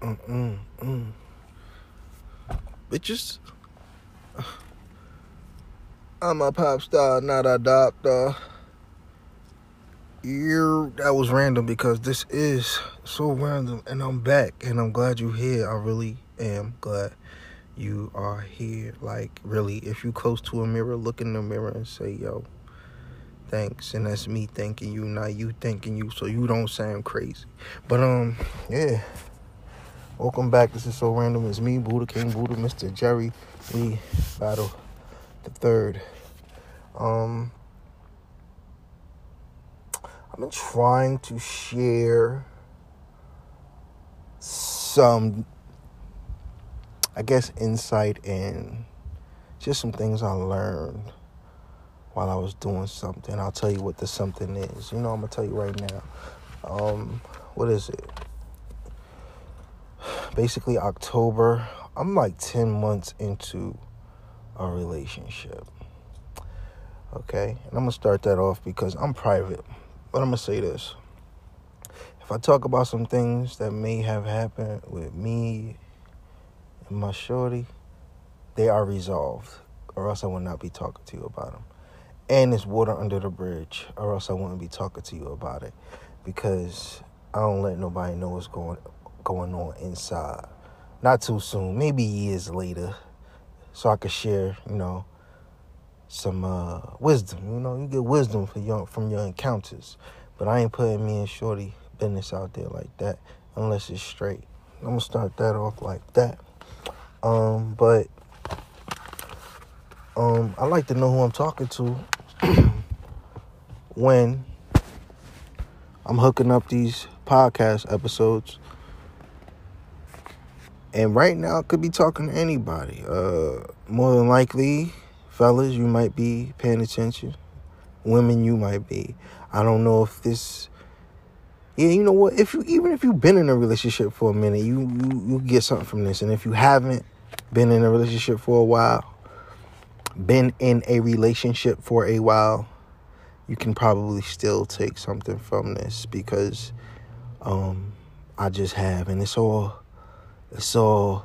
Mm, mm, Bitches. I'm a pop star, not a doctor. You that was random because this is so random and I'm back and I'm glad you're here. I really am glad you are here. Like really, if you close to a mirror, look in the mirror and say, yo, thanks. And that's me thanking you, not you thanking you, so you don't sound crazy. But um, yeah. Welcome back. This is so random. It's me, Buddha King Buddha, Mr. Jerry Lee Battle the third. Um, I've been trying to share some, I guess, insight and just some things I learned while I was doing something. I'll tell you what the something is. You know, I'm gonna tell you right now. Um, what is it? Basically October. I'm like 10 months into a relationship. Okay? And I'm going to start that off because I'm private. But I'm going to say this. If I talk about some things that may have happened with me and my shorty, they are resolved, or else I would not be talking to you about them. And it's water under the bridge, or else I wouldn't be talking to you about it because I don't let nobody know what's going going on inside. Not too soon, maybe years later, so I could share, you know, some uh, wisdom. You know, you get wisdom from your from your encounters, but I ain't putting me and Shorty business out there like that unless it's straight. I'm gonna start that off like that. Um, but um, I like to know who I'm talking to when I'm hooking up these podcast episodes and right now, could be talking to anybody. Uh, more than likely, fellas, you might be paying attention. Women, you might be. I don't know if this. Yeah, you know what? If you even if you've been in a relationship for a minute, you you you get something from this. And if you haven't been in a relationship for a while, been in a relationship for a while, you can probably still take something from this because um, I just have, and it's all it's all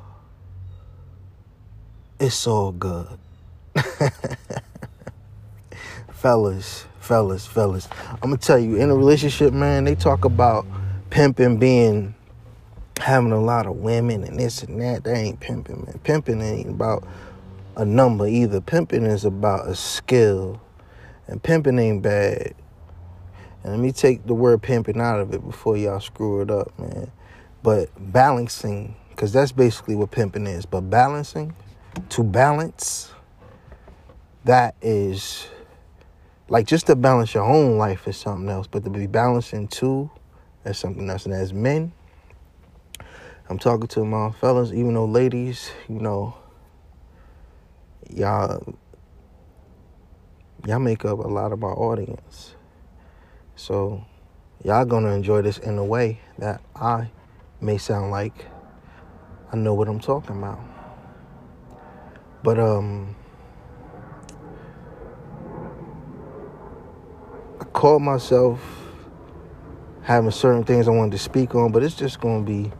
it's all good. fellas, fellas, fellas. I'm gonna tell you, in a relationship, man, they talk about pimping being having a lot of women and this and that. That ain't pimping, man. Pimping ain't about a number either. Pimping is about a skill. And pimping ain't bad. And let me take the word pimping out of it before y'all screw it up, man. But balancing because that's basically what pimping is. But balancing, to balance, that is like just to balance your own life is something else, but to be balancing too, that's something else. And as men, I'm talking to my fellas, even though ladies, you know, y'all y'all make up a lot of my audience. So y'all gonna enjoy this in a way that I may sound like I know what I'm talking about. But um I caught myself having certain things I wanted to speak on, but it's just gonna be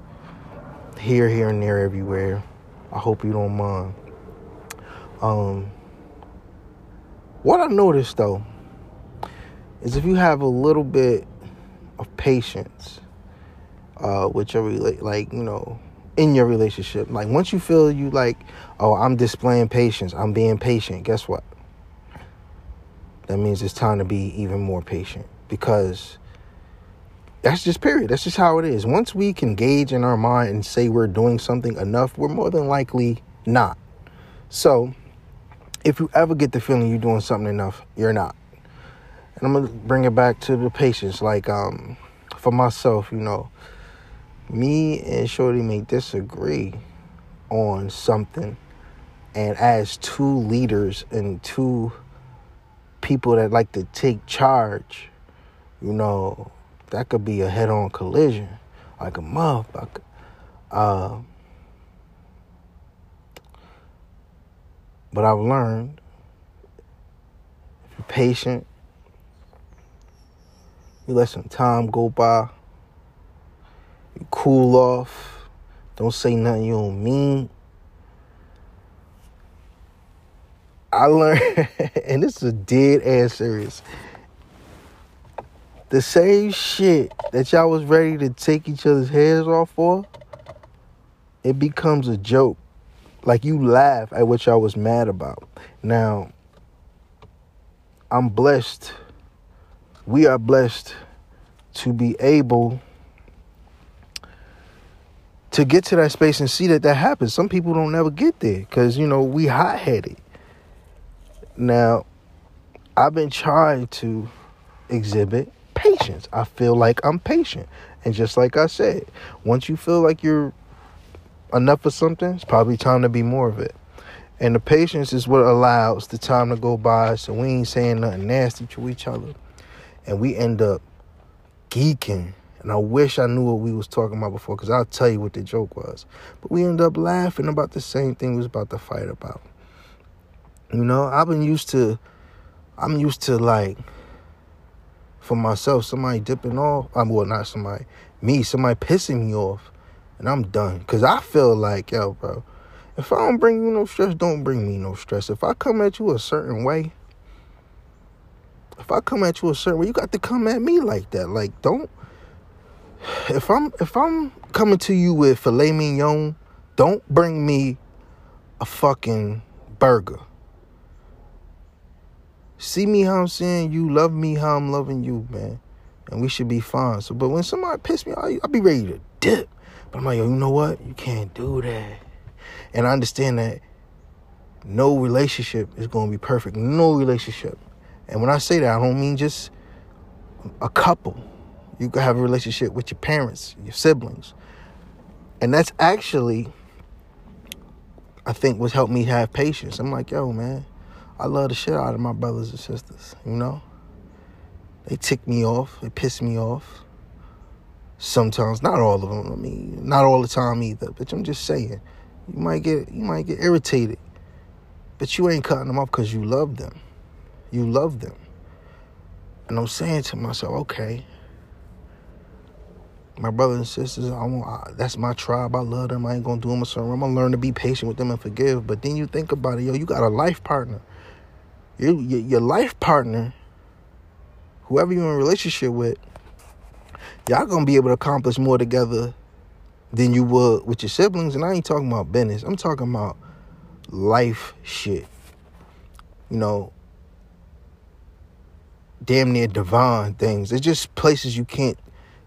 here, here, and there, everywhere. I hope you don't mind. Um, what I noticed though is if you have a little bit of patience uh, with your like you know in your relationship. Like once you feel you like, oh, I'm displaying patience, I'm being patient, guess what? That means it's time to be even more patient because that's just period. That's just how it is. Once we can gauge in our mind and say we're doing something enough, we're more than likely not. So, if you ever get the feeling you're doing something enough, you're not. And I'm gonna bring it back to the patience. Like, um, for myself, you know, me and Shorty may disagree on something, and as two leaders and two people that like to take charge, you know, that could be a head on collision, like a motherfucker. Uh, but I've learned if you're patient, you let some time go by cool off, Don't say nothing you don't mean. I learned, and this is a dead ass serious. The same shit that y'all was ready to take each other's heads off for, it becomes a joke. Like you laugh at what y'all was mad about. Now, I'm blessed. We are blessed to be able to get to that space and see that that happens. Some people don't never get there because, you know, we hot headed. Now, I've been trying to exhibit patience. I feel like I'm patient. And just like I said, once you feel like you're enough of something, it's probably time to be more of it. And the patience is what allows the time to go by so we ain't saying nothing nasty to each other. And we end up geeking. And I wish I knew what we was talking about before, because I'll tell you what the joke was. But we end up laughing about the same thing we was about to fight about. You know, I've been used to I'm used to like for myself, somebody dipping off. I'm well not somebody, me, somebody pissing me off. And I'm done. Cause I feel like, yo, bro, if I don't bring you no stress, don't bring me no stress. If I come at you a certain way, if I come at you a certain way, you got to come at me like that. Like, don't if I'm if I'm coming to you with filet mignon, don't bring me a fucking burger. See me how I'm saying you love me how I'm loving you, man. And we should be fine. So, but when somebody piss me off, I'll be ready to dip. But I'm like, yo, you know what? You can't do that. And I understand that no relationship is going to be perfect. No relationship. And when I say that, I don't mean just a couple. You can have a relationship with your parents, your siblings. And that's actually, I think, what's helped me have patience. I'm like, yo, man, I love the shit out of my brothers and sisters, you know? They tick me off, they piss me off. Sometimes, not all of them. I mean, not all the time either. But I'm just saying, you might get you might get irritated, but you ain't cutting them off because you love them. You love them, and I'm saying to myself, okay, my brothers and sisters, I want I, that's my tribe. I love them. I ain't gonna do them a certain. I'm gonna learn to be patient with them and forgive. But then you think about it, yo, you got a life partner. Your, your, your life partner, whoever you're in a relationship with, y'all gonna be able to accomplish more together than you would with your siblings. And I ain't talking about business. I'm talking about life shit. You know, damn near divine things. It's just places you can't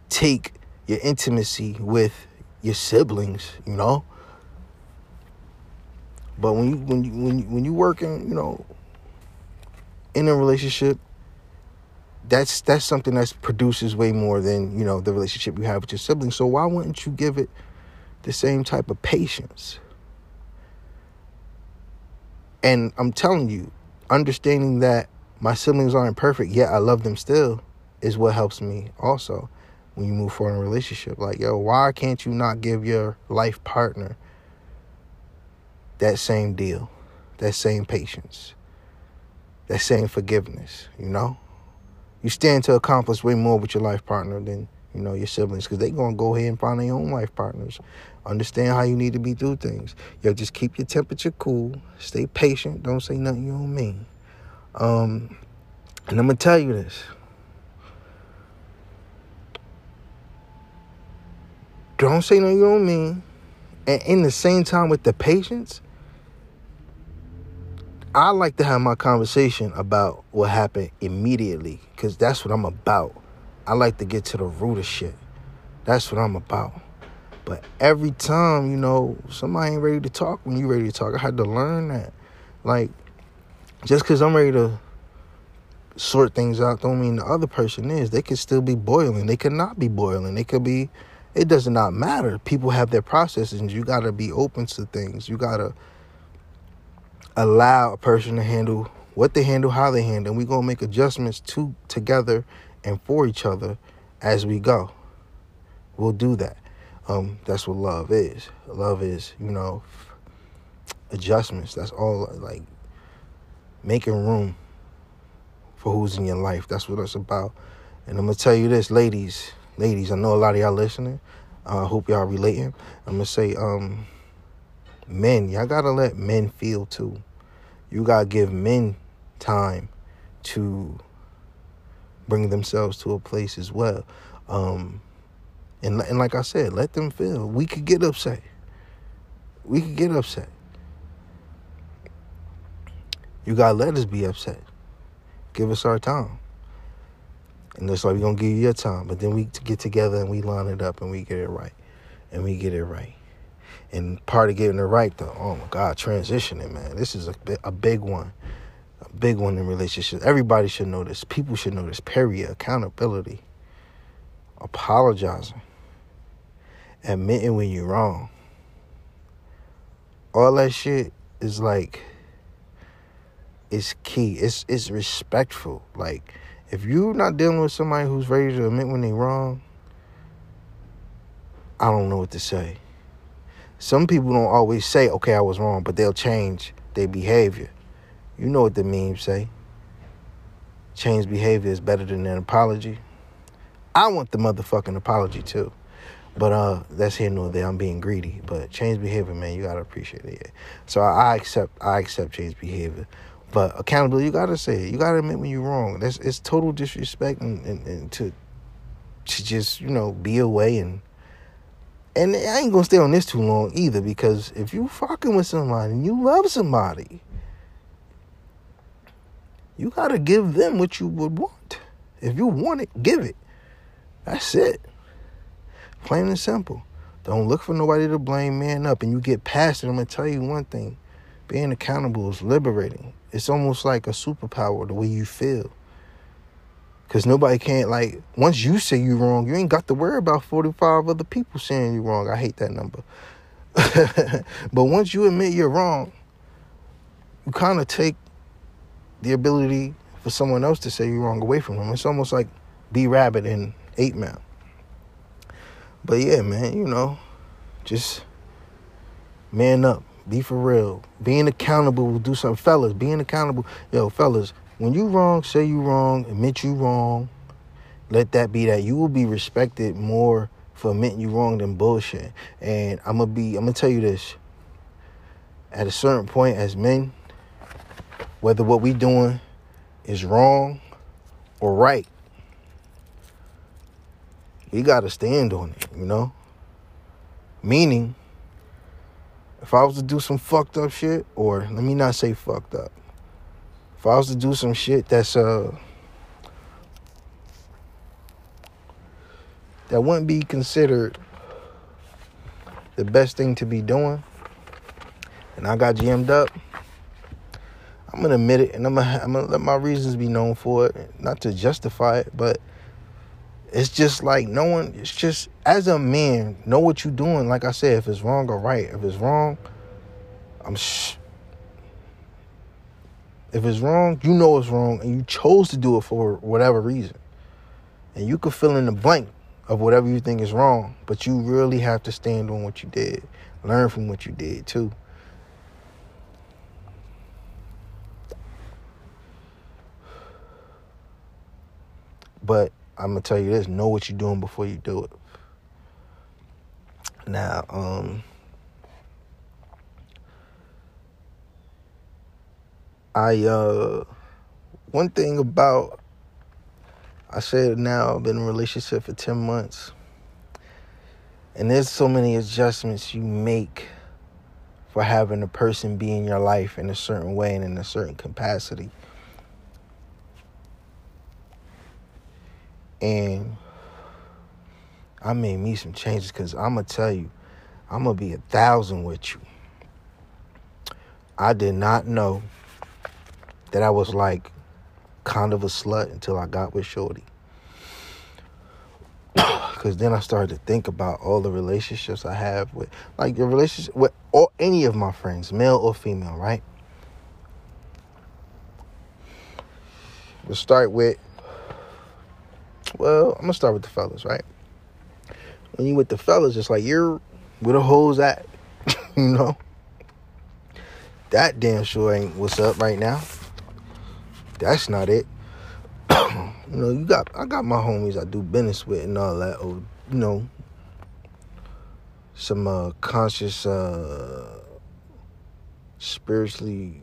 take your intimacy with your siblings, you know. But when you when you when you when you working, you know, in a relationship, that's that's something that produces way more than you know the relationship you have with your siblings. So why wouldn't you give it the same type of patience? And I'm telling you, understanding that my siblings aren't perfect, yet I love them still, is what helps me also when you move forward in a relationship. Like, yo, why can't you not give your life partner that same deal, that same patience? that same forgiveness, you know? You stand to accomplish way more with your life partner than, you know, your siblings because they're going to go ahead and find their own life partners. Understand how you need to be through things. Yo, just keep your temperature cool. Stay patient. Don't say nothing you don't mean. Um, and I'm going to tell you this. Don't say no you don't mean. And in the same time with the patience, I like to have my conversation about what happened immediately because that's what I'm about. I like to get to the root of shit. That's what I'm about. But every time, you know, somebody ain't ready to talk when you ready to talk, I had to learn that. Like, just because I'm ready to sort things out don't mean the other person is. They could still be boiling. They could not be boiling. They could be, it does not matter. People have their processes you got to be open to things. You got to allow a person to handle what they handle, how they handle, and we're gonna make adjustments to together and for each other as we go. We'll do that. Um, that's what love is. Love is, you know, adjustments. That's all like making room for who's in your life. That's what it's about. And I'm gonna tell you this, ladies, ladies, I know a lot of y'all listening. I hope y'all relating. I'm gonna say, um, men, y'all gotta let men feel too. You gotta give men time to bring themselves to a place as well. Um, and and like I said, let them feel. We could get upset. We could get upset. You gotta let us be upset. Give us our time. And that's why we're gonna give you your time. But then we get together and we line it up and we get it right. And we get it right. And part of getting it right, though, oh my God, transitioning, man. This is a, a big one. A big one in relationships. Everybody should know this. People should know this. Period. Accountability. Apologizing. Admitting when you're wrong. All that shit is like, it's key. It's it's respectful. Like, if you're not dealing with somebody who's ready to admit when they're wrong, I don't know what to say. Some people don't always say, okay, I was wrong, but they'll change their behavior. You know what the memes say. Change behavior is better than an apology. I want the motherfucking apology too. But uh that's here nor there. I'm being greedy. But change behavior, man, you gotta appreciate it. So I, I accept I accept change behavior. But accountability, you gotta say it. You gotta admit when you're wrong. That's it's total disrespect and, and, and to to just, you know, be away and and I ain't gonna stay on this too long either because if you fucking with somebody and you love somebody, you gotta give them what you would want. If you want it, give it. That's it. Plain and simple. Don't look for nobody to blame man up and you get past it. I'm gonna tell you one thing. Being accountable is liberating. It's almost like a superpower the way you feel. Cause nobody can't like once you say you're wrong, you ain't got to worry about 45 other people saying you're wrong. I hate that number. but once you admit you're wrong, you kind of take the ability for someone else to say you're wrong away from them. It's almost like B Rabbit and Eight Man. But yeah, man, you know, just man up, be for real. Being accountable will do something. Fellas, being accountable, yo, fellas, when you wrong, say you wrong, admit you wrong. Let that be that. You will be respected more for admitting you wrong than bullshit. And I'm gonna be I'm gonna tell you this. At a certain point as men, whether what we doing is wrong or right, we gotta stand on it, you know? Meaning, if I was to do some fucked up shit, or let me not say fucked up, if I was to do some shit that's uh that wouldn't be considered the best thing to be doing, and I got jammed up, I'm gonna admit it, and I'm gonna, I'm gonna let my reasons be known for it, not to justify it, but it's just like knowing. It's just as a man, know what you're doing. Like I said, if it's wrong or right, if it's wrong, I'm. Sh- if it's wrong, you know it's wrong, and you chose to do it for whatever reason. And you could fill in the blank of whatever you think is wrong, but you really have to stand on what you did, learn from what you did too. But I'm gonna tell you this: know what you're doing before you do it. Now, um, I uh one thing about I said now I've been in a relationship for 10 months. And there's so many adjustments you make for having a person be in your life in a certain way and in a certain capacity. And I made me some changes because I'm going to tell you, I'm going to be a thousand with you. I did not know that I was like kind of a slut until I got with Shorty. Cause then I started to think about all the relationships I have with, like the relationship with or any of my friends, male or female, right? We'll start with, well, I'm gonna start with the fellas, right? When you with the fellas, it's like you're where the hoes at, you know. That damn sure ain't what's up right now that's not it. you know, you got I got my homies I do business with and all that, or you know, some uh, conscious, uh, spiritually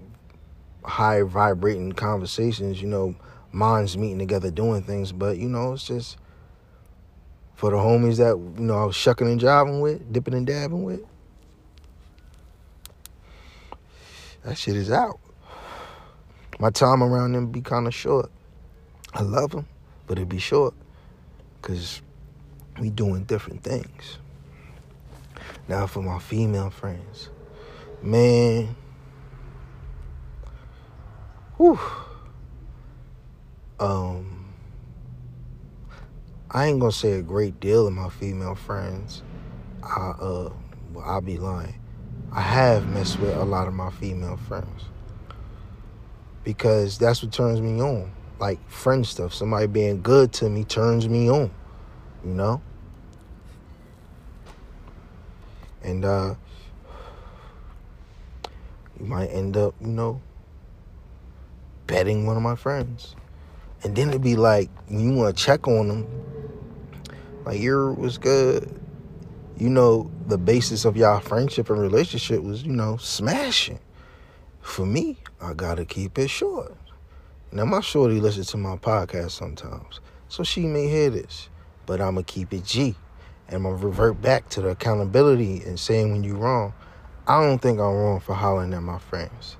high vibrating conversations, you know, minds meeting together doing things. But, you know, it's just for the homies that, you know, I was shucking and jiving with, dipping and dabbing with. That shit is out. My time around them be kind of short. I love them, but it be short because we doing different things. Now for my female friends, man, whew, um, I ain't gonna say a great deal of my female friends. I uh, well, I'll be lying. I have messed with a lot of my female friends because that's what turns me on. Like friend stuff, somebody being good to me turns me on, you know. And uh, you might end up, you know, betting one of my friends. And then it'd be like, you want to check on them, like, your was good. You know, the basis of y'all friendship and relationship was, you know, smashing. For me, I gotta keep it short. Now, my shorty listens to my podcast sometimes, so she may hear this, but I'm gonna keep it G. And I'm gonna revert back to the accountability and saying when you're wrong. I don't think I'm wrong for hollering at my friends.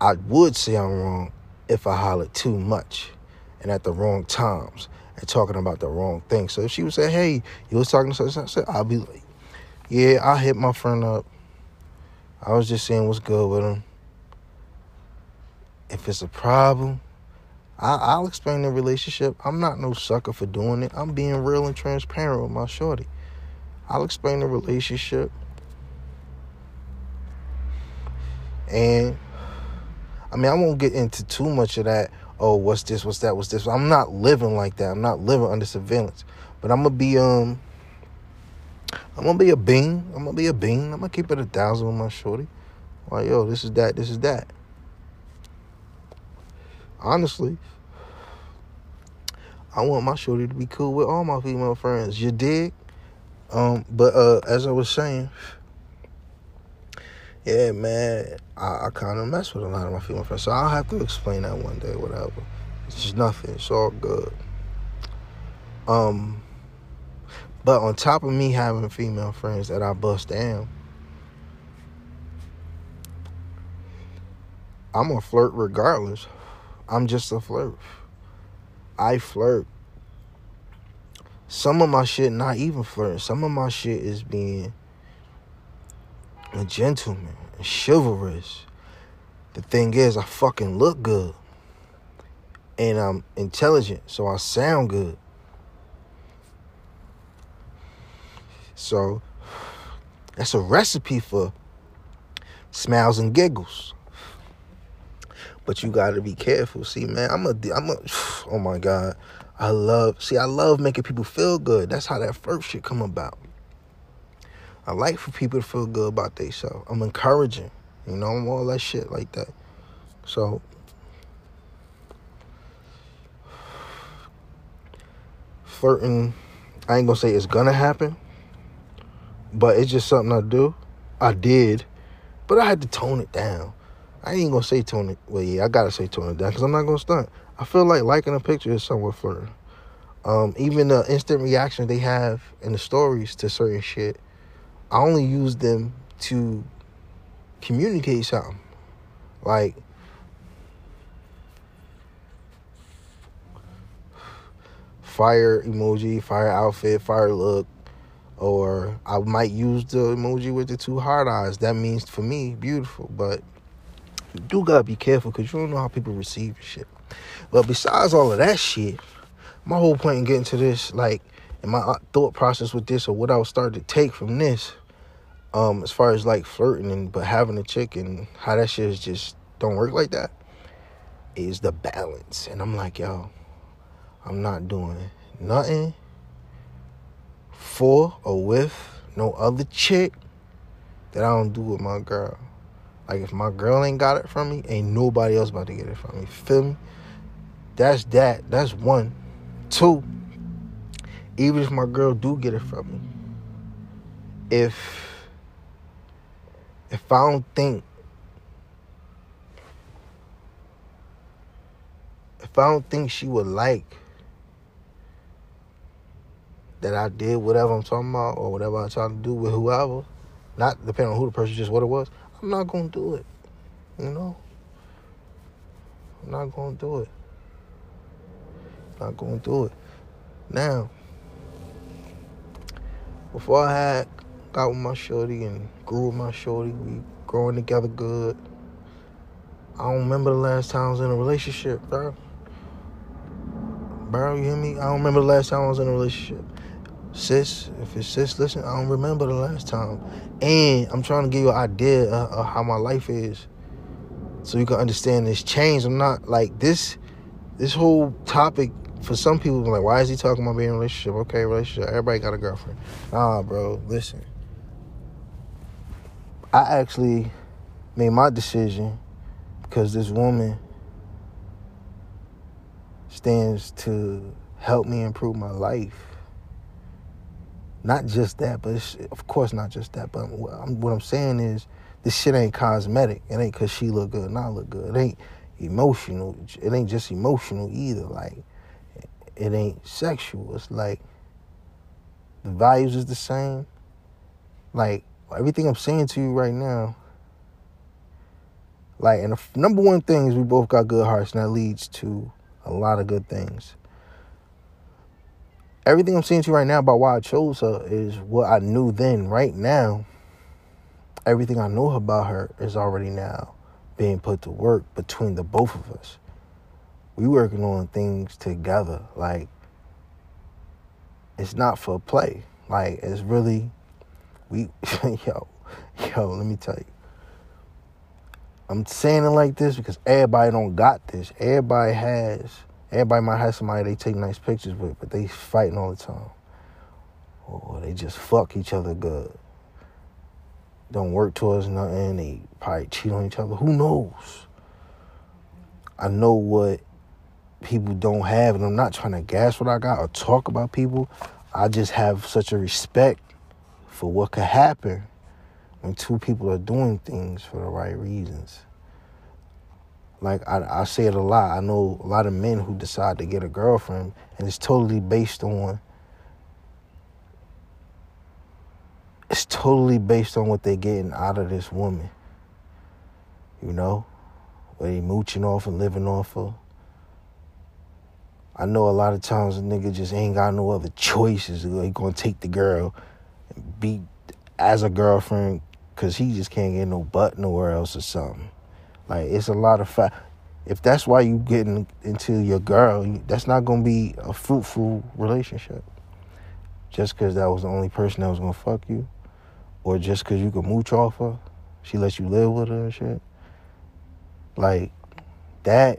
I would say I'm wrong if I hollered too much and at the wrong times and talking about the wrong thing. So if she would say, hey, you was talking to such I'll be like, yeah, I hit my friend up. I was just saying what's good with him. If it's a problem, I, will explain the relationship. I'm not no sucker for doing it. I'm being real and transparent with my shorty. I'll explain the relationship. And I mean, I won't get into too much of that. Oh, what's this? What's that? What's this? I'm not living like that. I'm not living under surveillance. But I'm gonna be um. I'm gonna be a bean. I'm gonna be a bean. I'm gonna keep it a thousand with my shorty. Like yo, this is that. This is that. Honestly, I want my shorty to be cool with all my female friends. You dig? Um, but uh, as I was saying, yeah, man, I, I kind of mess with a lot of my female friends, so I'll have to explain that one day, whatever. It's just nothing. It's all good. Um, but on top of me having female friends that I bust down, I'm a flirt regardless. I'm just a flirt. I flirt. Some of my shit not even flirting. Some of my shit is being a gentleman, chivalrous. The thing is, I fucking look good. And I'm intelligent, so I sound good. So that's a recipe for smiles and giggles. But you got to be careful. See, man, I'm a, I'm a, oh my God. I love, see, I love making people feel good. That's how that first shit come about. I like for people to feel good about themselves. I'm encouraging, you know, I'm all that shit like that. So, flirting, I ain't gonna say it's gonna happen, but it's just something I do. I did, but I had to tone it down. I ain't gonna say tone it. Well, yeah, I gotta say tone it down because I'm not gonna stunt. I feel like liking a picture is somewhat flirting. Um, even the instant reaction they have in the stories to certain shit, I only use them to communicate something. Like fire emoji, fire outfit, fire look, or I might use the emoji with the two hard eyes. That means for me beautiful, but you do gotta be careful because you don't know how people receive shit. But besides all of that shit, my whole point in getting to this, like, and my thought process with this, or what I was starting to take from this, um, as far as like flirting and but having a chick and how that shit is just don't work like that, is the balance. And I'm like, yo, I'm not doing nothing for or with no other chick that I don't do with my girl. Like if my girl ain't got it from me, ain't nobody else about to get it from me. Feel me? That's that. That's one. Two. Even if my girl do get it from me, if if I don't think if I don't think she would like that I did whatever I'm talking about or whatever I'm trying to do with whoever, not depending on who the person, just what it was, I'm not gonna do it. You know? I'm not gonna do it. Not gonna do it. Now, before I had got with my shorty and grew with my shorty, we growing together good. I don't remember the last time I was in a relationship, bro. Bro, you hear me? I don't remember the last time I was in a relationship. Sis, if it's sis, listen, I don't remember the last time. And I'm trying to give you an idea of, of how my life is. So you can understand this change. I'm not like this this whole topic for some people like, why is he talking about being in a relationship? Okay, relationship. Everybody got a girlfriend. Nah, bro, listen. I actually made my decision because this woman stands to help me improve my life. Not just that, but of course not just that. But what I'm, what I'm saying is, this shit ain't cosmetic. It ain't cause she look good and I look good. It ain't emotional. It ain't just emotional either. Like, it ain't sexual. It's like the values is the same. Like everything I'm saying to you right now. Like, and the number one thing is we both got good hearts, and that leads to a lot of good things. Everything I'm saying to you right now about why I chose her is what I knew then. Right now, everything I know about her is already now being put to work between the both of us. We working on things together. Like it's not for play. Like it's really we yo, yo, let me tell you. I'm saying it like this because everybody don't got this. Everybody has everybody might have somebody they take nice pictures with, but they fighting all the time. Or they just fuck each other good. Don't work towards nothing. They probably cheat on each other. Who knows? I know what people don't have, and I'm not trying to gas what I got or talk about people. I just have such a respect for what could happen when two people are doing things for the right reasons. Like I, I say it a lot. I know a lot of men who decide to get a girlfriend, and it's totally based on. It's totally based on what they're getting out of this woman. You know, what they mooching off and living off of. I know a lot of times a nigga just ain't got no other choices. He gonna take the girl and be as a girlfriend because he just can't get no butt nowhere else or something. Like it's a lot of fact. If that's why you getting into your girl, that's not gonna be a fruitful relationship. Just because that was the only person that was gonna fuck you, or just because you could mooch off her, she let you live with her and shit. Like that.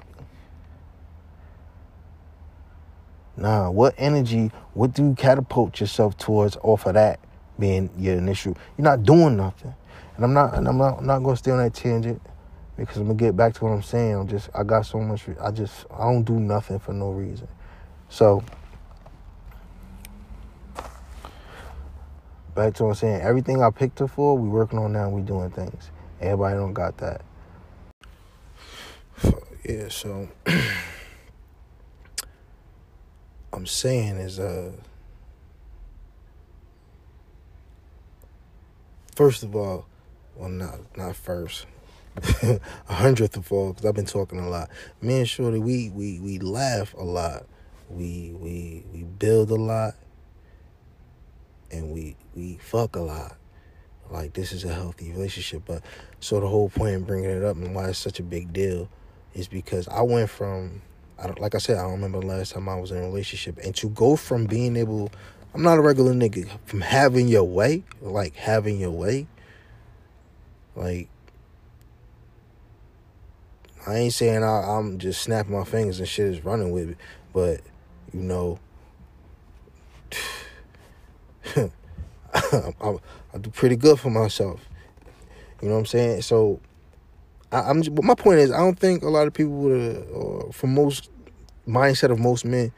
Nah, what energy? What do you catapult yourself towards off of that being your initial? You're not doing nothing, and I'm not. And I'm not. Not gonna stay on that tangent because I'm gonna get back to what I'm saying. I'm just I got so much. I just I don't do nothing for no reason. So back to what I'm saying. Everything I picked her for, we working on now. We doing things. Everybody don't got that. Yeah. So I'm saying is uh. First of all, well, not not first a hundredth of all, because I've been talking a lot. Me and Shorty, we we we laugh a lot. We we we build a lot, and we we fuck a lot. Like this is a healthy relationship. But so the whole point in bringing it up and why it's such a big deal is because I went from, I like I said, I don't remember the last time I was in a relationship, and to go from being able, I'm not a regular nigga, from having your way, like having your way, like I ain't saying I, am just snapping my fingers and shit is running with it, but you know, I, I, I, do pretty good for myself. You know what I'm saying? So, I, am But my point is, I don't think a lot of people would, or for most mindset of most men,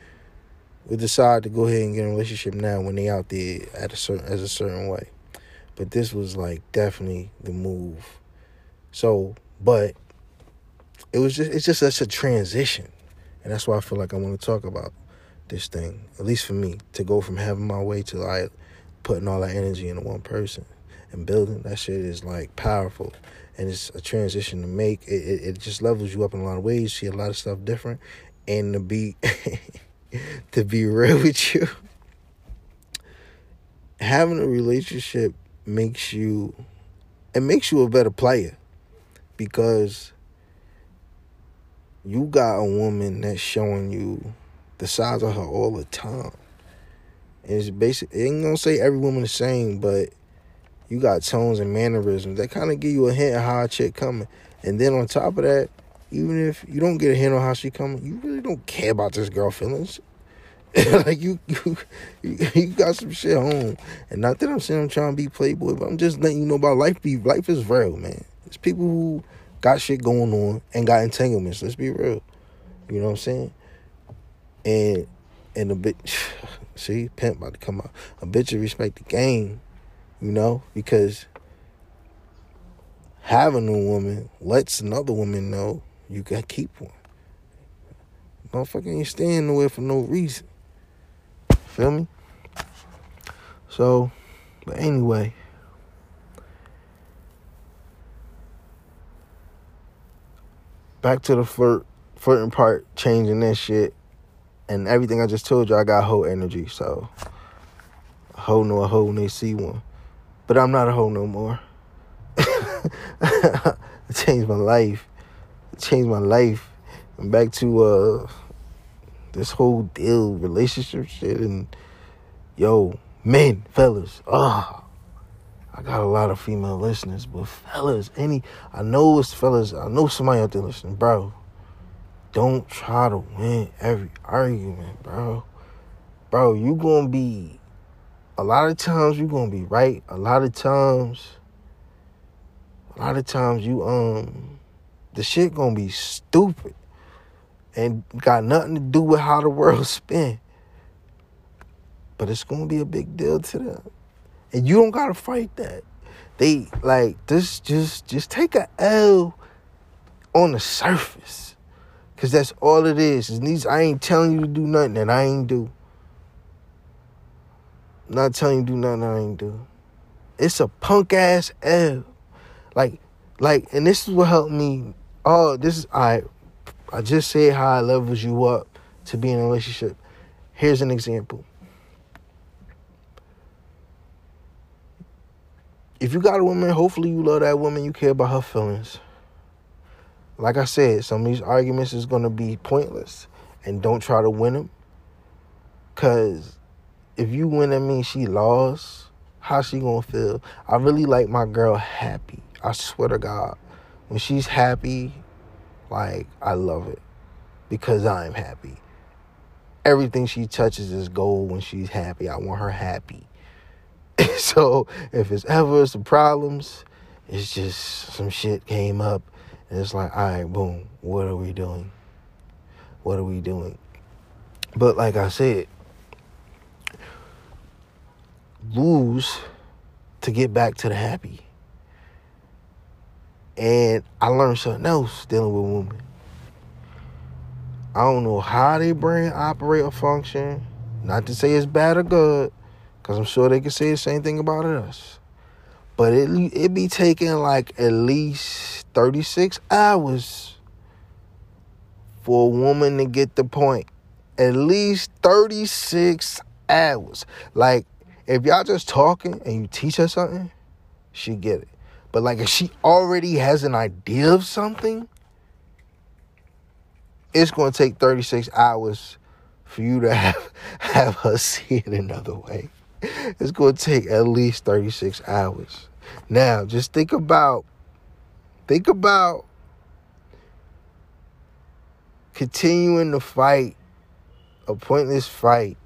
would decide to go ahead and get in a relationship now when they out there at a certain as a certain way. But this was like definitely the move. So, but it was just it's just such a transition. And that's why I feel like I want to talk about this thing. At least for me, to go from having my way to like putting all that energy into one person and building that shit is like powerful and it's a transition to make it, it, it just levels you up in a lot of ways see a lot of stuff different and to be to be real with you having a relationship makes you it makes you a better player because you got a woman that's showing you the size of her all the time. And it's basic. It ain't gonna say every woman the same, but you got tones and mannerisms that kind of give you a hint of how a chick coming. And then on top of that, even if you don't get a hint on how she coming, you really don't care about this girl feelings. like you, you, you got some shit home. And not that I'm saying I'm trying to be playboy, but I'm just letting you know about life. Be life is real, man. It's people who got shit going on and got entanglements. Let's be real. You know what I'm saying? And and a bitch, see, pimp about to come out. A bitch of respect the game, you know, because having a woman lets another woman know you can keep one. Motherfucker ain't staying nowhere for no reason. Feel me? So, but anyway. Back to the flirt flirting part, changing that shit. And everything I just told you, I got whole energy. So a hoe know a hoe when they see one. But I'm not a hoe no more. it changed my life. It changed my life. And back to uh this whole deal, relationship shit, and yo, men, fellas, ah, I got a lot of female listeners, but fellas, any, I know it's fellas, I know somebody out there listening, bro. Don't try to win every argument, bro. Bro, you gonna be, a lot of times you're gonna be right. A lot of times, a lot of times you, um, the shit gonna be stupid and got nothing to do with how the world spin. But it's gonna be a big deal to them. And you don't gotta fight that. They like this just just take a L on the surface. Cause that's all it is. Is these I ain't telling you to do nothing that I ain't do. Not telling you do nothing I ain't do. It's a punk ass L. Like like and this is what helped me. Oh, this is I I just said how it levels you up to be in a relationship. Here's an example. If you got a woman, hopefully you love that woman, you care about her feelings. Like I said, some of these arguments is to be pointless and don't try to win them. Cuz if you win that means she lost, how she to feel? I really like my girl happy. I swear to God. When she's happy, like, I love it because I'm happy. Everything she touches is gold when she's happy. I want her happy. so if it's ever some problems, it's just some shit came up and it's like, all right, boom, what are we doing? What are we doing? But like I said, lose to get back to the happy. And I learned something else dealing with women. I don't know how they brain operate or function. Not to say it's bad or good, because I'm sure they can say the same thing about us. But it it be taking like at least 36 hours for a woman to get the point. At least 36 hours. Like, if y'all just talking and you teach her something, she get it. But like if she already has an idea of something, it's to take 36 hours for you to have have her see it another way. It's to take at least 36 hours. Now, just think about think about continuing to fight a pointless fight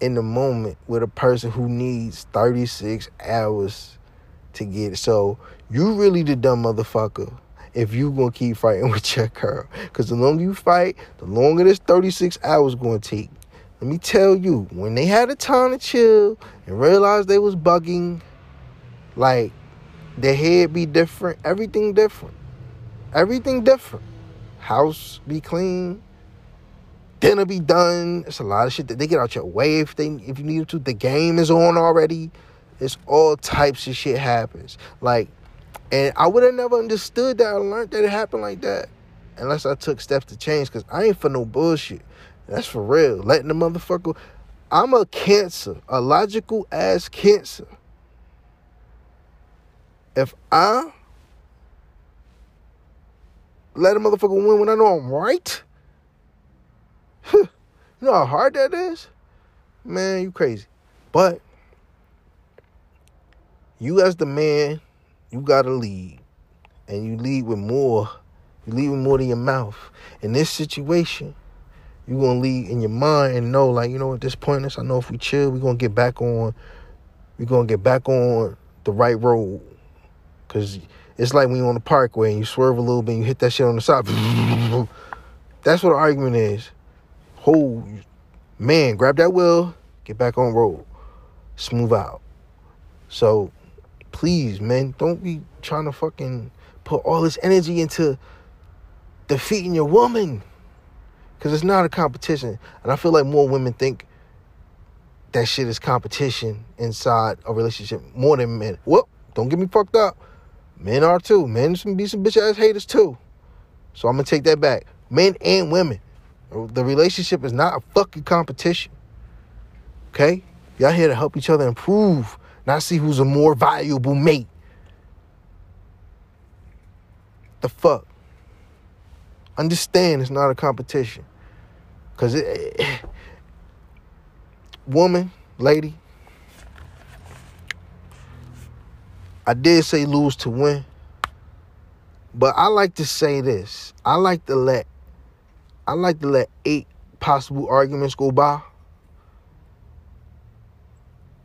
in the moment with a person who needs 36 hours to get it. So you really the dumb motherfucker if you gonna keep fighting with your girl. Cause the longer you fight, the longer this 36 hours gonna take. let me tell you, when they had a time to chill and realized they was bugging, like their head be different, everything different. Everything different. House be clean, dinner be done. It's a lot of shit that they get out your way if they if you need to. The game is on already. It's all types of shit happens. Like, and I would have never understood that I learned that it happened like that unless I took steps to change. Cause I ain't for no bullshit. That's for real. Letting the motherfucker. I'm a cancer, a logical ass cancer. If I let a motherfucker win when I know I'm right, you know how hard that is? Man, you crazy. But you as the man, you gotta lead. And you lead with more. You lead with more than your mouth. In this situation, you gonna lead in your mind and know, like, you know, at this point, I know if we chill, we gonna get back on, we gonna get back on the right road. Cause it's like when you're on the parkway and you swerve a little bit and you hit that shit on the side. That's what argument is. Hold, man, grab that wheel, get back on road, smooth out. So please, man, don't be trying to fucking put all this energy into defeating your woman. Cause it's not a competition. And I feel like more women think that shit is competition inside a relationship more than men. Whoop, don't get me fucked up. Men are too. Men can be some bitch ass haters too. So I'm gonna take that back. Men and women. The relationship is not a fucking competition. Okay? Y'all here to help each other improve, not see who's a more valuable mate. The fuck? Understand it's not a competition. Cause it, it woman, lady, I did say lose to win. But I like to say this. I like to let I like to let eight possible arguments go by.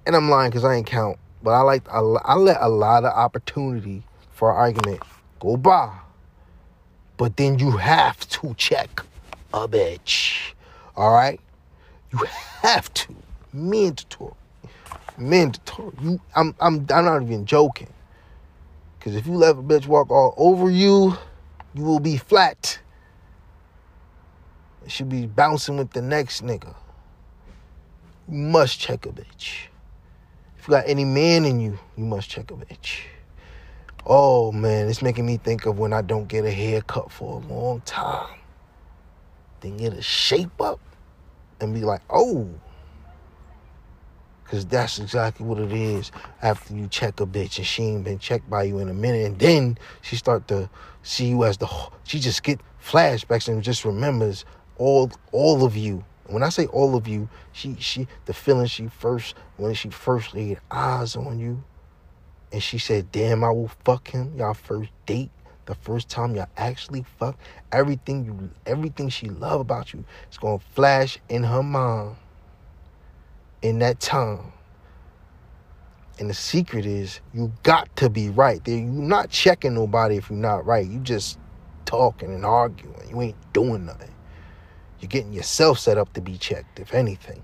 And I'm lying because I ain't count. But I like I, I let a lot of opportunity for argument go by. But then you have to check a bitch. All right? You have to. Mandatory mandatory. You, I'm, I'm, I'm not even joking. Because if you let a bitch walk all over you, you will be flat. Should be bouncing with the next nigga. You must check a bitch. If you got any man in you, you must check a bitch. Oh man, it's making me think of when I don't get a haircut for a long time. Then get a shape up and be like, oh, Cause that's exactly what it is after you check a bitch and she ain't been checked by you in a minute. And then she start to see you as the she just get flashbacks and just remembers all all of you. When I say all of you, she she the feeling she first when she first laid eyes on you and she said, Damn, I will fuck him. Y'all first date. The first time y'all actually fuck. Everything you everything she love about you is gonna flash in her mind in that time. And the secret is you got to be right. You're not checking nobody if you're not right. You just talking and arguing. You ain't doing nothing. You're getting yourself set up to be checked, if anything.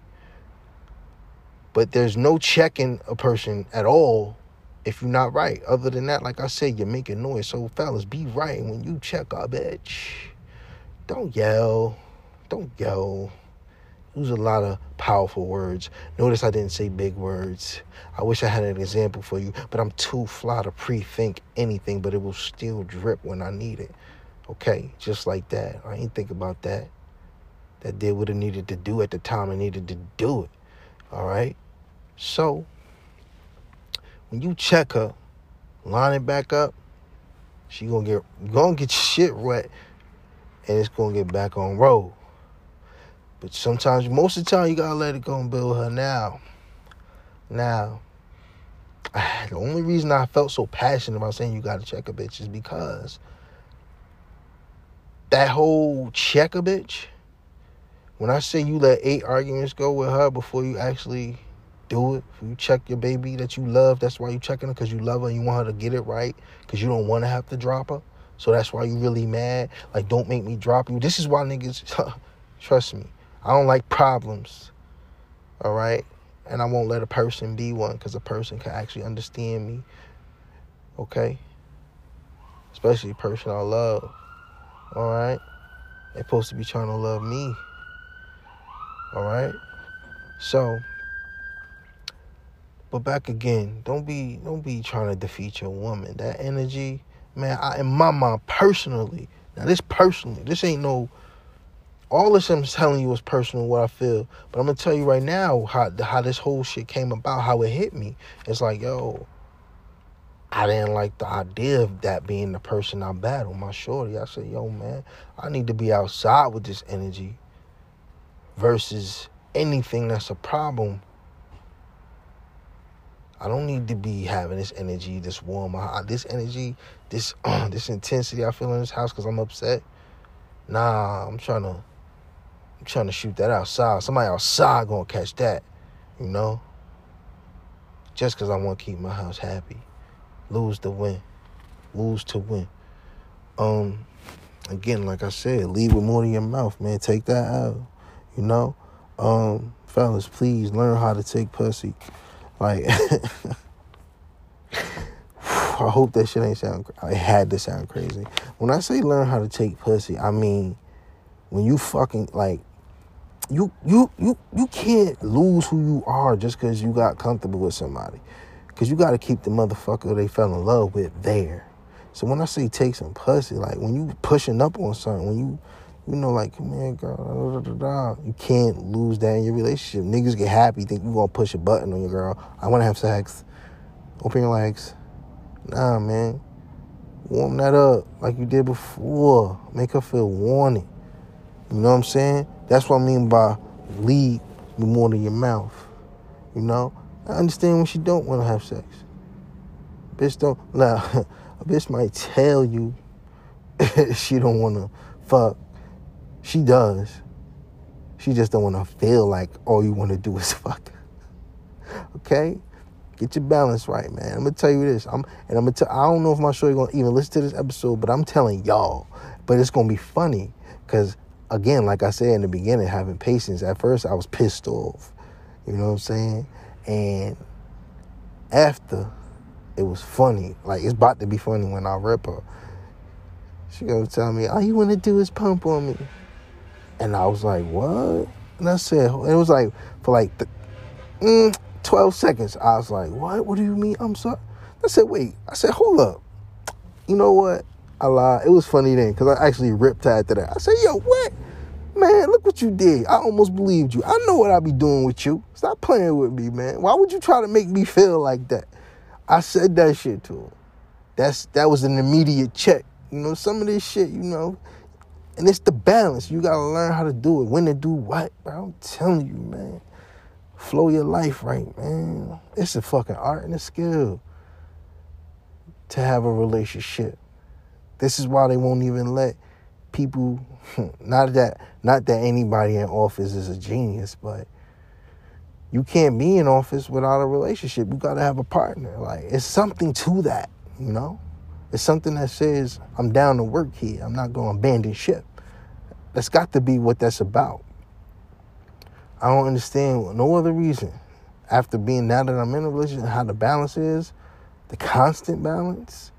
But there's no checking a person at all if you're not right. Other than that, like I said, you're making noise. So fellas, be right when you check a bitch. Don't yell. Don't yell use a lot of powerful words. Notice I didn't say big words. I wish I had an example for you, but I'm too fly to pre-think anything, but it will still drip when I need it. Okay, just like that. I ain't think about that. That did what it needed to do at the time I needed to do it. All right? So, when you check her, line it back up, she gonna get gonna get shit wet and it's gonna get back on road. But sometimes, most of the time, you gotta let it go and build her now. Now, the only reason I felt so passionate about saying you gotta check a bitch is because that whole check a bitch, when I say you let eight arguments go with her before you actually do it, you check your baby that you love, that's why you checking her because you love her and you want her to get it right because you don't want to have to drop her. So that's why you really mad. Like, don't make me drop you. This is why niggas, trust me, I don't like problems. All right. And I won't let a person be one because a person can actually understand me. Okay. Especially a person I love. All right. They're supposed to be trying to love me. All right. So, but back again, don't be don't be trying to defeat your woman. That energy, man. I, in my mind, personally, now this personally, this ain't no. All this I'm telling you is personal, what I feel. But I'm gonna tell you right now how how this whole shit came about, how it hit me. It's like, yo, I didn't like the idea of that being the person I battle, my shorty. I said, yo, man, I need to be outside with this energy versus anything that's a problem I don't need to be having this energy, this warm, this energy, this uh, this intensity I feel in this house because I'm upset. Nah, I'm trying to, I'm trying to shoot that outside. Somebody outside gonna catch that, you know. Just because I want to keep my house happy, lose to win, lose to win. Um, again, like I said, leave with more in your mouth, man. Take that out, you know. Um, fellas, please learn how to take pussy. Like, I hope that shit ain't sound. It had to sound crazy. When I say learn how to take pussy, I mean when you fucking like you you you you can't lose who you are just because you got comfortable with somebody. Cause you got to keep the motherfucker they fell in love with there. So when I say take some pussy, like when you pushing up on something, when you you know, like, here, girl. Da, da, da, you can't lose that in your relationship. Niggas get happy, think you gonna push a button on your girl. I wanna have sex. Open your legs. Nah, man. Warm that up like you did before. Make her feel wanted. You know what I'm saying? That's what I mean by lead with more than your mouth. You know? I understand when she don't want to have sex. Bitch don't. Nah, a bitch might tell you she don't want to fuck she does. She just don't want to feel like all you want to do is fuck. okay? Get your balance right, man. I'm gonna tell you this. I'm and I'm gonna tell I don't know if my show gonna even listen to this episode, but I'm telling y'all. But it's gonna be funny. Cause again, like I said in the beginning, having patience. At first I was pissed off. You know what I'm saying? And after it was funny. Like it's about to be funny when I rip her. She gonna tell me, all you wanna do is pump on me. And I was like, what? And I said, it was like, for like the, mm, 12 seconds. I was like, what? What do you mean? I'm sorry. I said, wait. I said, hold up. You know what? I lied. It was funny then because I actually ripped after that. I said, yo, what? Man, look what you did. I almost believed you. I know what I be doing with you. Stop playing with me, man. Why would you try to make me feel like that? I said that shit to him. That's that was an immediate check. You know, some of this shit, you know, and it's the balance. You gotta learn how to do it, when to do what, bro. I'm telling you, man. Flow your life right, man. It's a fucking art and a skill to have a relationship. This is why they won't even let people not that not that anybody in office is a genius, but you can't be in office without a relationship. You gotta have a partner. Like it's something to that, you know? It's something that says, I'm down to work here. I'm not going to abandon ship. That's got to be what that's about. I don't understand no other reason. After being now that I'm in a relationship, how the balance is, the constant balance,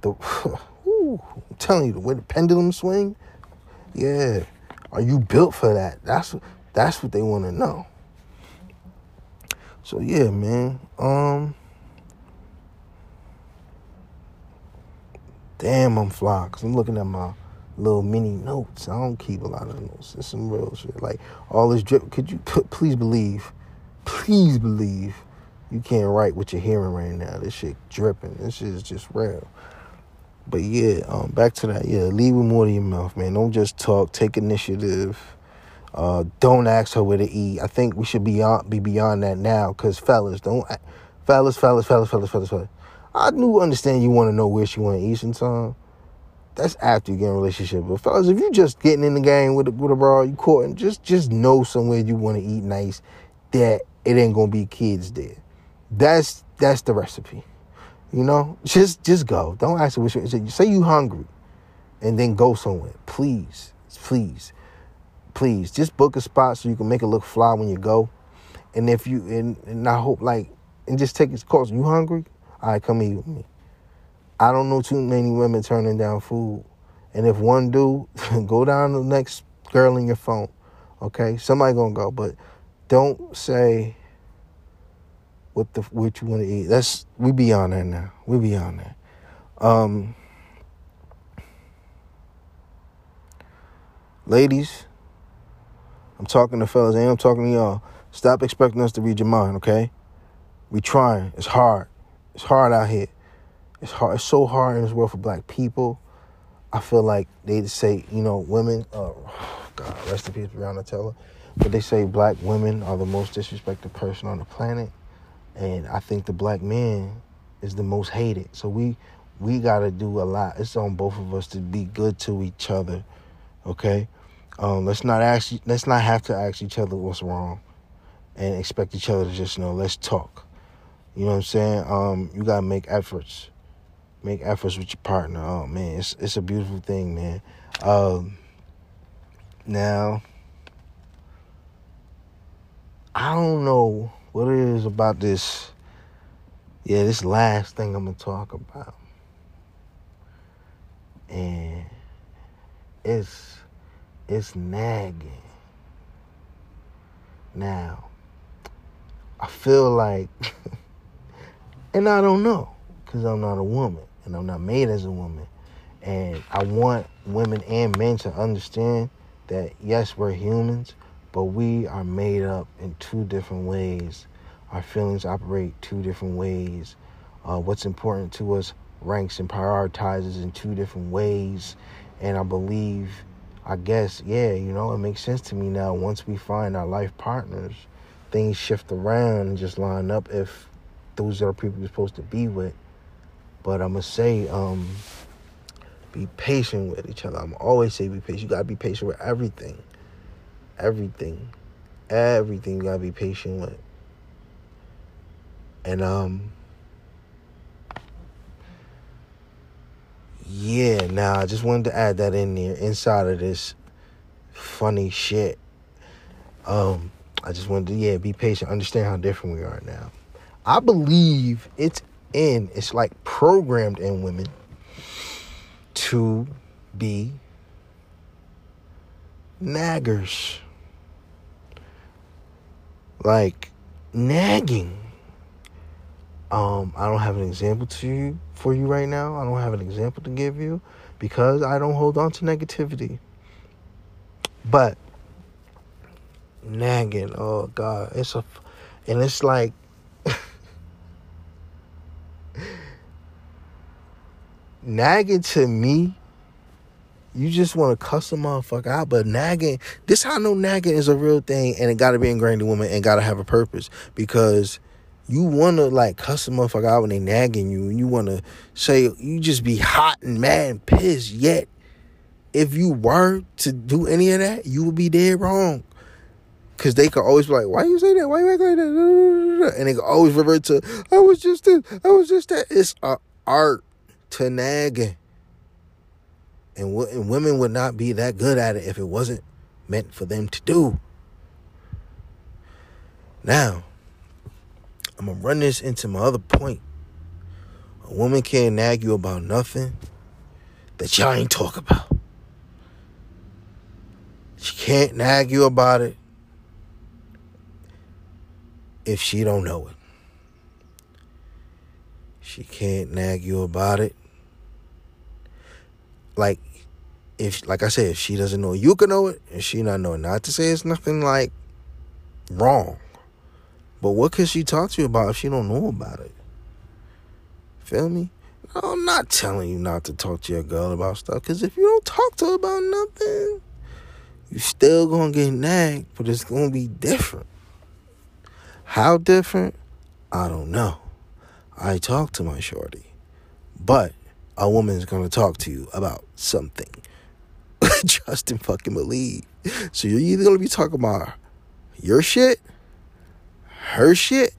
the whew, I'm telling you, the way the pendulum swing, yeah. Are you built for that? That's that's what they want to know. So yeah, man. Um Damn, I'm fly. Cause I'm looking at my little mini notes. I don't keep a lot of notes. It's some real shit. Like all this drip. Could you please believe? Please believe you can't write what you're hearing right now. This shit dripping. This shit is just real. But yeah, um, back to that. Yeah, leave with more to your mouth, man. Don't just talk. Take initiative. Uh, don't ask her where to eat. I think we should be on, be beyond that now, cause fellas, don't, fellas, fellas, fellas, fellas, fellas, fellas. I do understand you want to know where she want to eat sometime. That's after you get in a relationship. But fellas, if you just getting in the game with a, with a bro, you courting, just just know somewhere you want to eat nice that it ain't gonna be kids there. That's that's the recipe. You know, just just go. Don't ask her which. Say you hungry, and then go somewhere. Please, please, please. Just book a spot so you can make it look fly when you go. And if you and, and I hope like and just take its course. You hungry? All right, come eat with me. I don't know too many women turning down food. And if one do, go down to the next girl in your phone. Okay? Somebody gonna go, but don't say what the what you want to eat. That's we beyond that now. We beyond that. Um Ladies, I'm talking to fellas and I'm talking to y'all. Stop expecting us to read your mind, okay? We trying. It's hard. It's hard out here. It's hard. It's so hard in this world for black people. I feel like they say, you know, women. Oh, God, rest in peace, Breonna Taylor. But they say black women are the most disrespected person on the planet, and I think the black man is the most hated. So we we got to do a lot. It's on both of us to be good to each other. Okay, um, let's not ask. Let's not have to ask each other what's wrong, and expect each other to just know. Let's talk. You know what I'm saying? Um, you gotta make efforts. Make efforts with your partner. Oh man, it's it's a beautiful thing, man. Um, now, I don't know what it is about this. Yeah, this last thing I'm gonna talk about, and it's it's nagging. Now, I feel like. And I don't know because I'm not a woman and I'm not made as a woman. And I want women and men to understand that yes, we're humans, but we are made up in two different ways. Our feelings operate two different ways. Uh, what's important to us ranks and prioritizes in two different ways. And I believe, I guess, yeah, you know, it makes sense to me now. Once we find our life partners, things shift around and just line up if those are people you're supposed to be with. But I'm gonna say, um, be patient with each other. I'm always say be patient. You gotta be patient with everything, everything, everything. You gotta be patient with. And um, yeah. Now I just wanted to add that in there inside of this funny shit. Um, I just wanted to yeah be patient, understand how different we are now. I believe it's in, it's like programmed in women to be naggers. Like nagging. Um, I don't have an example to you for you right now. I don't have an example to give you because I don't hold on to negativity. But nagging, oh God, it's a, and it's like nagging to me, you just want to cuss a motherfucker out. But nagging, this how I know nagging is a real thing and it got to be ingrained in women and got to have a purpose because you want to like cuss a motherfucker out when they nagging you and you want to say, you just be hot and mad and pissed. Yet, if you were to do any of that, you would be dead wrong. Cause they could always be like, "Why you say that? Why you act like that?" And they could always revert to, "I was just this. I was just that." It's a art to nagging. And, w- and women would not be that good at it if it wasn't meant for them to do. Now, I'm going to run this into my other point. A woman can't nag you about nothing that y'all ain't talk about. She can't nag you about it if she don't know it. She can't nag you about it like if like I said, if she doesn't know you can know it and she not know it. Not to say it's nothing like wrong. But what could she talk to you about if she don't know about it? Feel me? I'm not telling you not to talk to your girl about stuff. Cause if you don't talk to her about nothing, you still gonna get nagged, but it's gonna be different. How different? I don't know. I talk to my shorty. But a woman is going to talk to you about something. Trust and fucking believe. So you're either to be talking about your shit, her shit,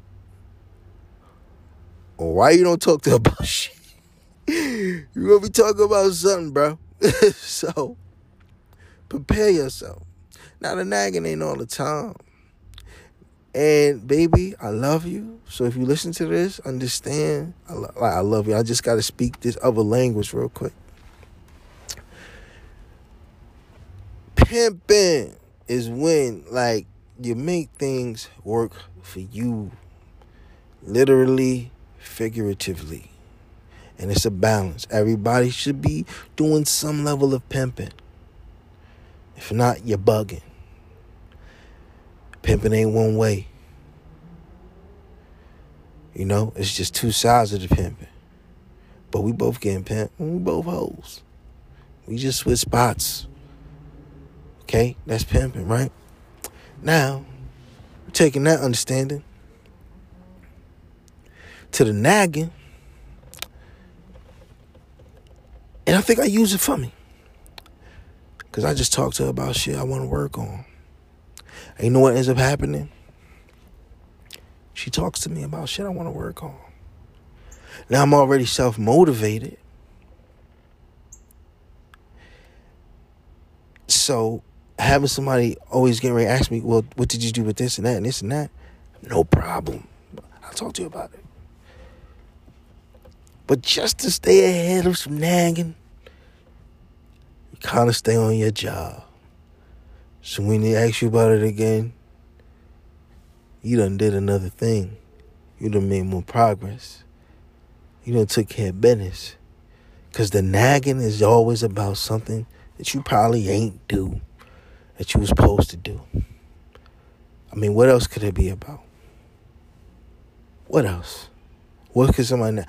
or why you don't talk to her about shit. You're to be talking about something, bro. so prepare yourself. Now, the nagging ain't all the time. And baby, I love you. So if you listen to this, understand I, lo- I love you. I just got to speak this other language real quick. Pimping is when like you make things work for you, literally, figuratively, and it's a balance. Everybody should be doing some level of pimping. If not, you're bugging. Pimping ain't one way. You know, it's just two sides of the pimping. But we both getting pimped we both hoes. We just switch spots. Okay, that's pimping, right? Now, taking that understanding to the nagging, and I think I use it for me. Because I just talk to her about shit I want to work on. And you know what ends up happening? She talks to me about shit I want to work on. Now I'm already self motivated. So having somebody always getting ready to ask me, well, what did you do with this and that and this and that? No problem. I'll talk to you about it. But just to stay ahead of some nagging, you kind of stay on your job. So when they ask you about it again, you done did another thing. You done made more progress. You done took care of business. Because the nagging is always about something that you probably ain't do that you was supposed to do. I mean, what else could it be about? What else? What could somebody...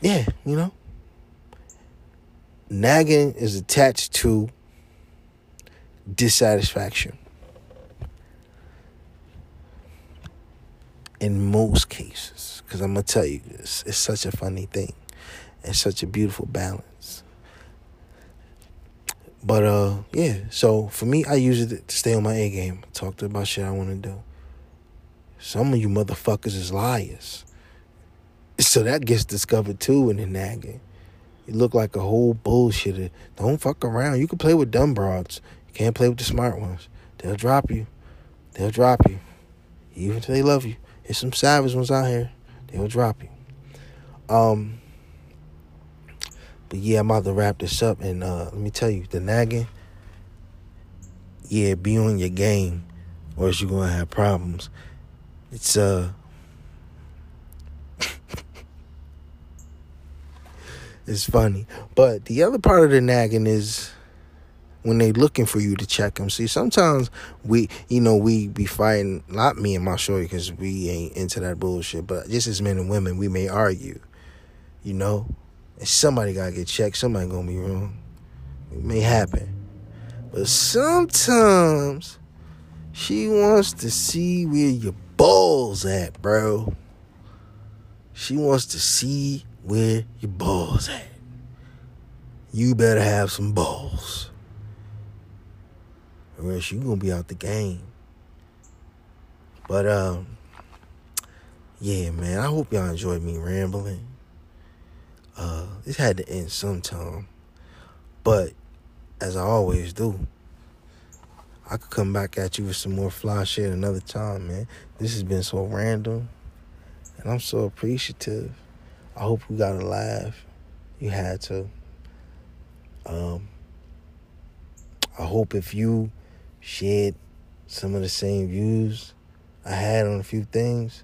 Yeah, you know? Nagging is attached to dissatisfaction. In most cases, because I'm gonna tell you, it's, it's such a funny thing, and such a beautiful balance. But uh, yeah. So for me, I use it to stay on my A game. Talk to about shit I want to do. Some of you motherfuckers is liars. So that gets discovered too in the nagging. You look like a whole bullshitter. Don't fuck around. You can play with dumb broads. Can't play with the smart ones. They'll drop you. They'll drop you. Even if they love you. There's some savage ones out here. They'll drop you. Um but yeah, I'm about to wrap this up and uh let me tell you, the nagging, yeah, be on your game or else you're gonna have problems. It's uh it's funny. But the other part of the nagging is when they looking for you to check them. See, sometimes we, you know, we be fighting, not me and my shorty, because we ain't into that bullshit, but just as men and women, we may argue, you know? And somebody got to get checked. Somebody going to be wrong. It may happen. But sometimes she wants to see where your balls at, bro. She wants to see where your balls at. You better have some balls. Or else you gonna be out the game. But um yeah, man, I hope y'all enjoyed me rambling. Uh this had to end sometime. But as I always do, I could come back at you with some more fly shit another time, man. This has been so random. And I'm so appreciative. I hope you got a laugh. You had to. Um, I hope if you shared some of the same views I had on a few things,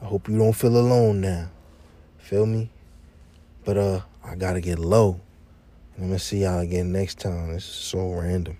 I hope you don't feel alone now. Feel me? But uh I gotta get low. I'm gonna see y'all again next time. This is so random.